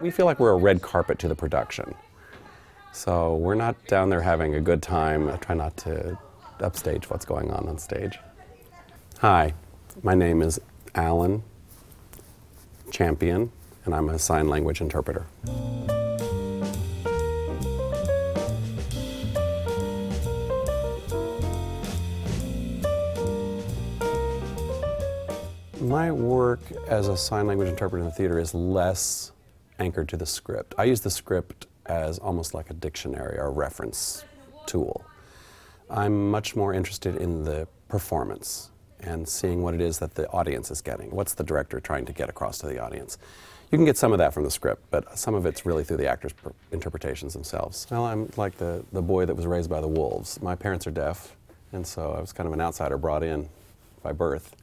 We feel like we're a red carpet to the production. So we're not down there having a good time. I try not to upstage what's going on on stage. Hi, my name is Alan Champion, and I'm a sign language interpreter. My work as a sign language interpreter in the theater is less anchored to the script. I use the script as almost like a dictionary or a reference tool. I'm much more interested in the performance and seeing what it is that the audience is getting. What's the director trying to get across to the audience? You can get some of that from the script, but some of it's really through the actors' interpretations themselves. Well, I'm like the, the boy that was raised by the wolves. My parents are deaf, and so I was kind of an outsider brought in by birth.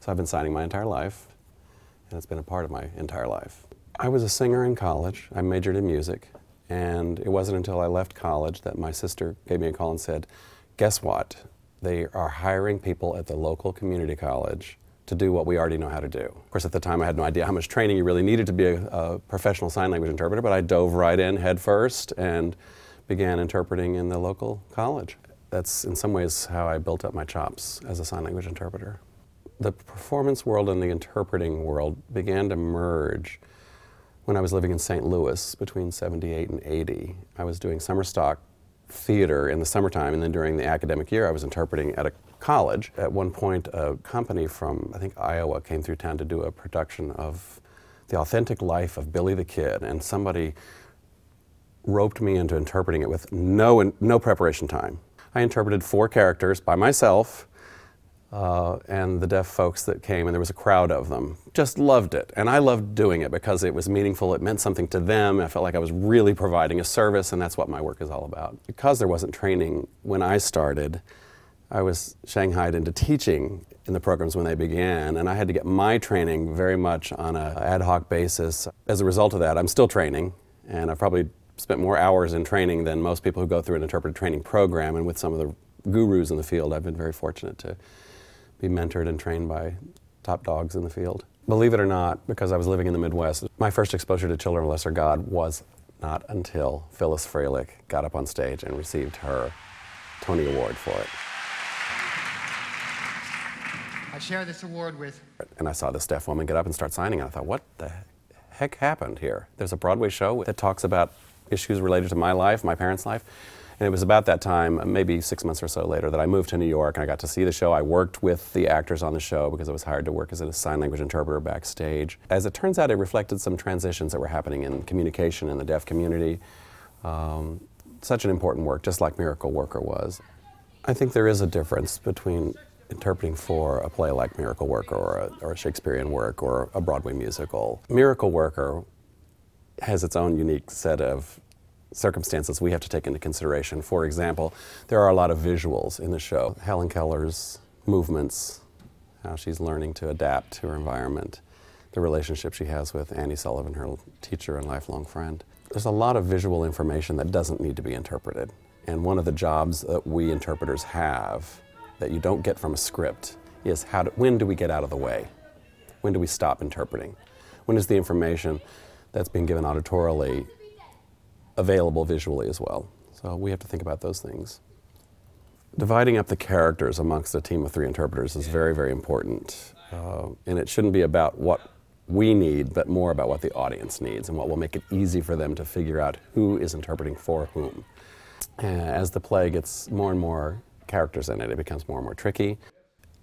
So I've been signing my entire life, and it's been a part of my entire life. I was a singer in college. I majored in music, and it wasn't until I left college that my sister gave me a call and said, Guess what? They are hiring people at the local community college to do what we already know how to do. Of course, at the time, I had no idea how much training you really needed to be a, a professional sign language interpreter, but I dove right in head first and began interpreting in the local college. That's in some ways how I built up my chops as a sign language interpreter the performance world and the interpreting world began to merge when I was living in St. Louis between 78 and 80. I was doing summer stock theater in the summertime, and then during the academic year, I was interpreting at a college. At one point, a company from, I think, Iowa came through town to do a production of The Authentic Life of Billy the Kid, and somebody roped me into interpreting it with no, no preparation time. I interpreted four characters by myself uh, and the deaf folks that came, and there was a crowd of them. Just loved it. And I loved doing it because it was meaningful, it meant something to them. I felt like I was really providing a service, and that's what my work is all about. Because there wasn't training when I started, I was shanghaied into teaching in the programs when they began, and I had to get my training very much on an ad hoc basis. As a result of that, I'm still training, and I've probably spent more hours in training than most people who go through an interpretive training program, and with some of the gurus in the field, I've been very fortunate to be mentored and trained by top dogs in the field. Believe it or not, because I was living in the Midwest, my first exposure to Children of Lesser God was not until Phyllis Frelich got up on stage and received her Tony Award for it. I share this award with. And I saw this deaf woman get up and start signing, and I thought, what the heck happened here? There's a Broadway show that talks about issues related to my life, my parents' life. And it was about that time, maybe six months or so later, that I moved to New York and I got to see the show. I worked with the actors on the show because I was hired to work as a sign language interpreter backstage. As it turns out, it reflected some transitions that were happening in communication in the deaf community. Um, such an important work, just like Miracle Worker was. I think there is a difference between interpreting for a play like Miracle Worker or a, or a Shakespearean work or a Broadway musical. Miracle Worker has its own unique set of circumstances we have to take into consideration. For example, there are a lot of visuals in the show. Helen Keller's movements, how she's learning to adapt to her environment, the relationship she has with Annie Sullivan, her teacher and lifelong friend. There's a lot of visual information that doesn't need to be interpreted. And one of the jobs that we interpreters have that you don't get from a script is how when do we get out of the way? When do we stop interpreting? When is the information that's being given auditorily available visually as well. So we have to think about those things. Dividing up the characters amongst a team of three interpreters is very, very important. Uh, and it shouldn't be about what we need, but more about what the audience needs and what will make it easy for them to figure out who is interpreting for whom. As the play gets more and more characters in it, it becomes more and more tricky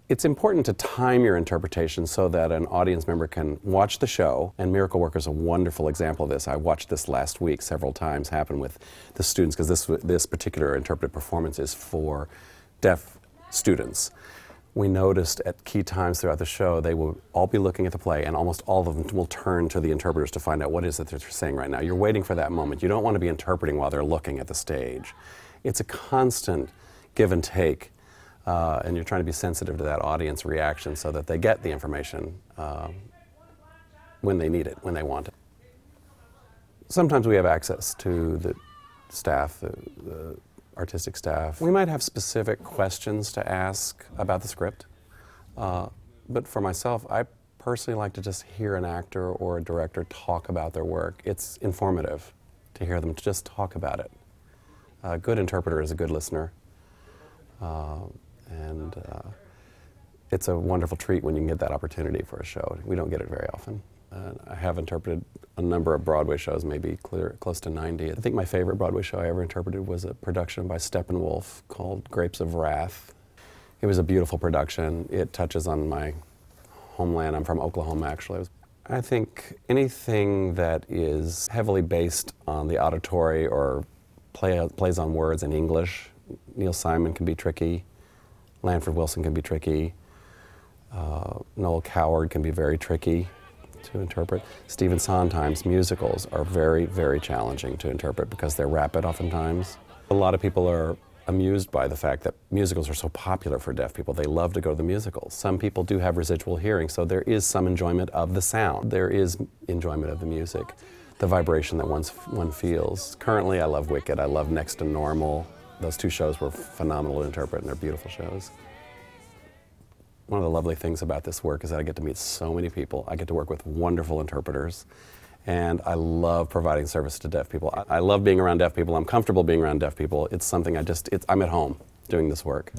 it's important to time your interpretation so that an audience member can watch the show. And Miracle Worker is a wonderful example of this. I watched this last week several times happen with the students because this, this particular interpretive performance is for deaf students. We noticed at key times throughout the show, they will all be looking at the play, and almost all of them will turn to the interpreters to find out what is it that they're saying right now. You're waiting for that moment. You don't want to be interpreting while they're looking at the stage. It's a constant give and take uh, and you're trying to be sensitive to that audience reaction so that they get the information um, when they need it, when they want it. Sometimes we have access to the staff, the, the artistic staff. We might have specific questions to ask about the script, uh, but for myself, I personally like to just hear an actor or a director talk about their work. It's informative to hear them just talk about it. A good interpreter is a good listener. Uh, and uh, it's a wonderful treat when you can get that opportunity for a show. We don't get it very often. Uh, I have interpreted a number of Broadway shows, maybe clear, close to 90. I think my favorite Broadway show I ever interpreted was a production by Steppenwolf called Grapes of Wrath. It was a beautiful production. It touches on my homeland. I'm from Oklahoma, actually. I think anything that is heavily based on the auditory or play, plays on words in English, Neil Simon can be tricky, Lanford Wilson can be tricky, uh, Noel Coward can be very tricky to interpret. Stephen Sondheim's musicals are very, very challenging to interpret because they're rapid oftentimes. A lot of people are amused by the fact that musicals are so popular for deaf people. They love to go to the musicals. Some people do have residual hearing, so there is some enjoyment of the sound. There is enjoyment of the music, the vibration that one's, one feels. Currently, I love Wicked. I love Next to Normal. Those two shows were phenomenal to interpret, and they're beautiful shows. One of the lovely things about this work is that I get to meet so many people. I get to work with wonderful interpreters and I love providing service to deaf people. I, I love being around deaf people. I'm comfortable being around deaf people. It's something I just, I'm at home doing this work.